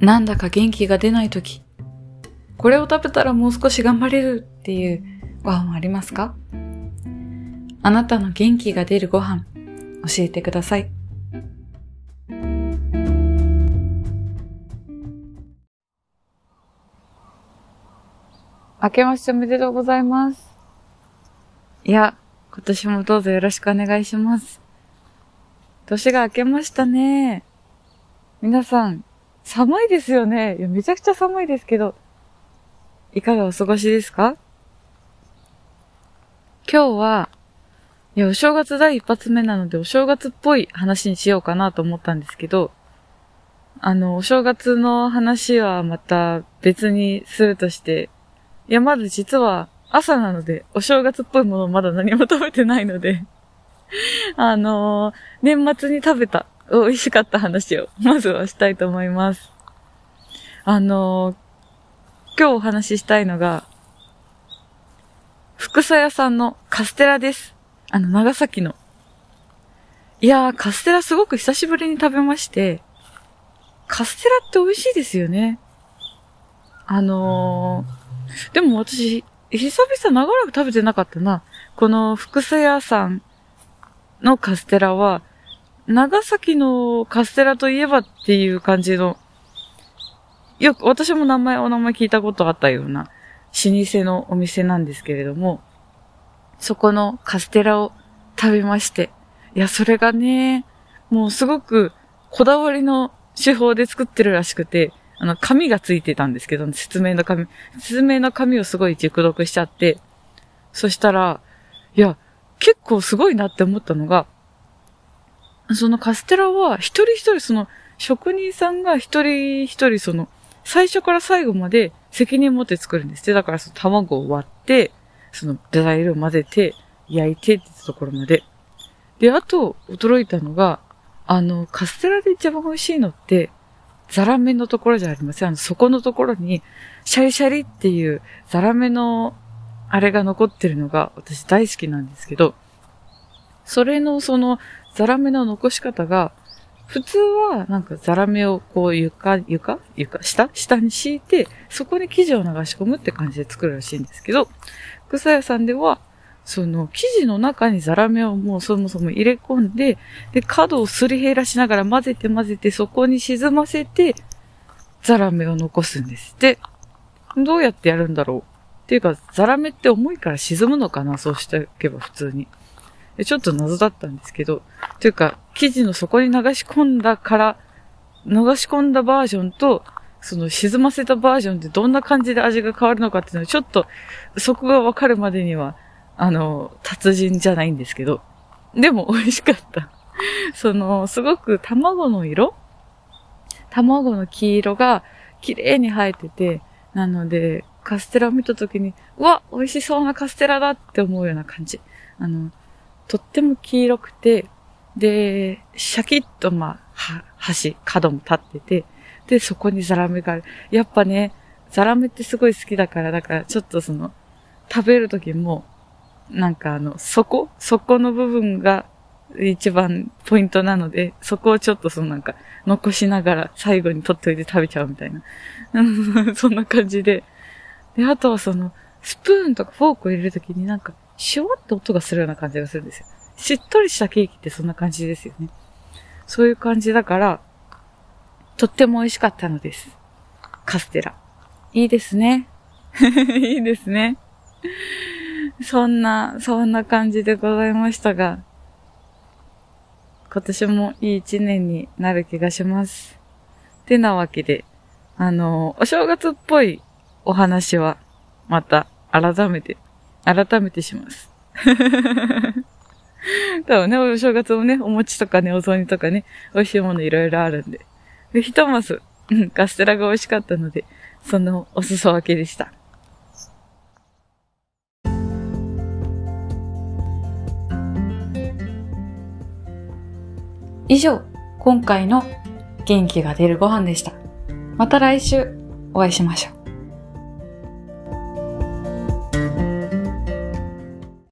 なんだか元気が出ないとき、これを食べたらもう少し頑張れるっていうご飯はありますか？あなたの元気が出るご飯、教えてください。明けましておめでとうございます。いや、今年もどうぞよろしくお願いします。年が明けましたね。皆さん、寒いですよね。いや、めちゃくちゃ寒いですけど、いかがお過ごしですか？今日は、いや、お正月第一発目なので、お正月っぽい話にしようかなと思ったんですけど、あの、お正月の話はまた別にするとして、いや、まず実は朝なので、お正月っぽいものをまだ何も食べてないのであのー、年末に食べた美味しかった話を、まずはしたいと思います。あのー、今日お話ししたいのが、福佐屋さんのカステラです。あの、長崎の。いやー、カステラすごく久しぶりに食べまして、カステラって美味しいですよね。あのー、でも私、久々長らく食べてなかったな。この福佐屋さんのカステラは、長崎のカステラといえばっていう感じの、よく、私も名前、お名前聞いたことあったような、老舗のお店なんですけれども、そこのカステラを食べまして、いや、それがね、もうすごくこだわりの手法で作ってるらしくて、あの、紙がついてたんですけど、説明の紙、説明の紙をすごい熟読しちゃって、そしたら、いや、結構すごいなって思ったのが、そのカステラは一人一人その職人さんが一人一人その最初から最後まで責任持って作るんですってだからその卵を割って、その材料を混ぜて、焼いてってところまで。で、あと驚いたのが、あの、カステラで一番美味しいのって、ザラメのところじゃありません。あの、底のところに、シャリシャリっていうザラメのあれが残ってるのが私大好きなんですけど、それのそのザラメの残し方が、普通はなんかザラメをこう床、床？床？下？下に敷いて、そこに生地を流し込むって感じで作るらしいんですけど、草屋さんでは、その生地の中にザラメをもうそもそも入れ込んで、で、角をすり減らしながら混ぜて混ぜてそこに沈ませて、ザラメを残すんですで、どうやってやるんだろう？っていうか、ザラメって重いから沈むのかな？そうしておけば普通に。ちょっと謎だったんですけど、というか、生地の底に流し込んだから、流し込んだバージョンと、その沈ませたバージョンでどんな感じで味が変わるのかっていうのは、ちょっと、そこがわかるまでには、あの、達人じゃないんですけど、でも美味しかった。その、すごく卵の色？卵の黄色が綺麗に生えてて、なので、カステラを見たときに、うわ、美味しそうなカステラだって思うような感じ。あの、とっても黄色くて、で、シャキッと、まあ、端、角も立ってて、で、そこにザラメがある。やっぱね、ザラメってすごい好きだから、だからちょっとその、食べるときも、なんかあの、底底の部分が一番ポイントなので、そこをちょっとそのなんか、残しながら最後に取っといて食べちゃうみたいな。そんな感じで、で、あとはその、スプーンとかフォークを入れるときになんか、シュワって音がするような感じがするんですよ。しっとりしたケーキってそんな感じですよね。そういう感じだから、とっても美味しかったのです。カステラ。いいですね。いいですね。そんな、そんな感じでございましたが、今年もいい一年になる気がします。てなわけで、あの、お正月っぽいお話は、また、改めて、改めてします。多分ね、お正月もね、お餅とかね、お雑煮とかね、美味しいものいろいろあるんで。で、ひとまず、カステラが美味しかったので、そのお裾分けでした。以上、今回の元気が出るご飯でした。また来週お会いしましょう。